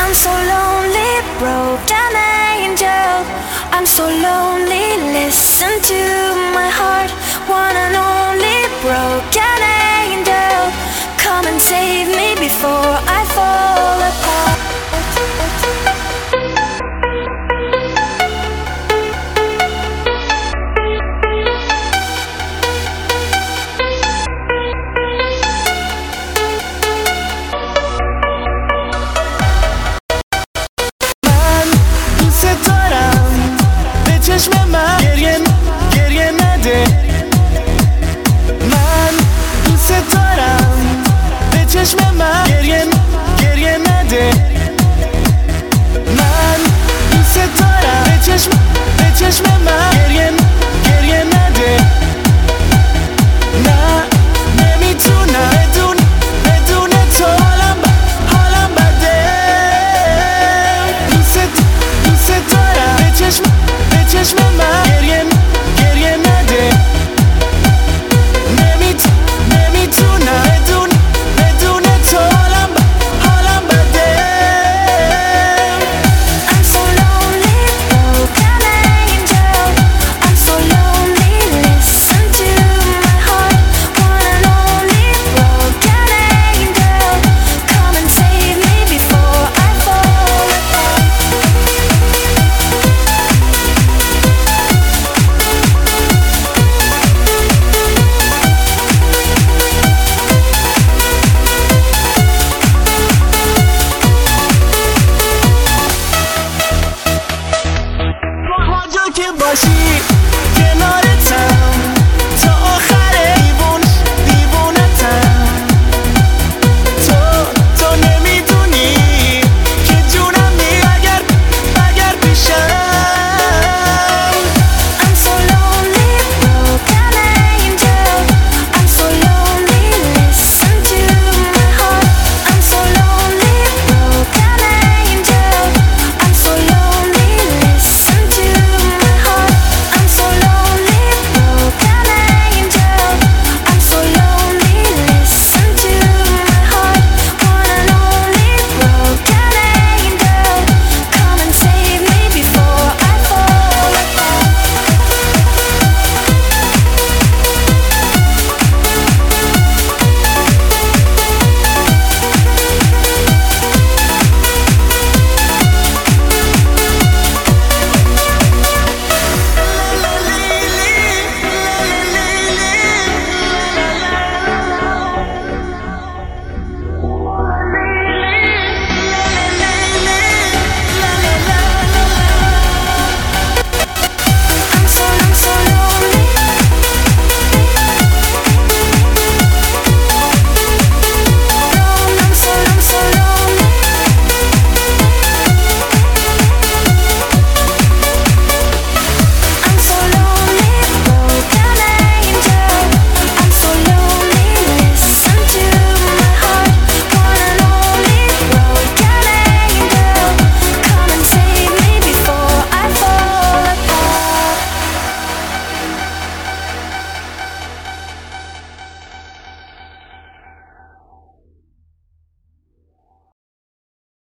I'm so lonely, broken angel. I'm so lonely, listen to دوست به چشم من گریه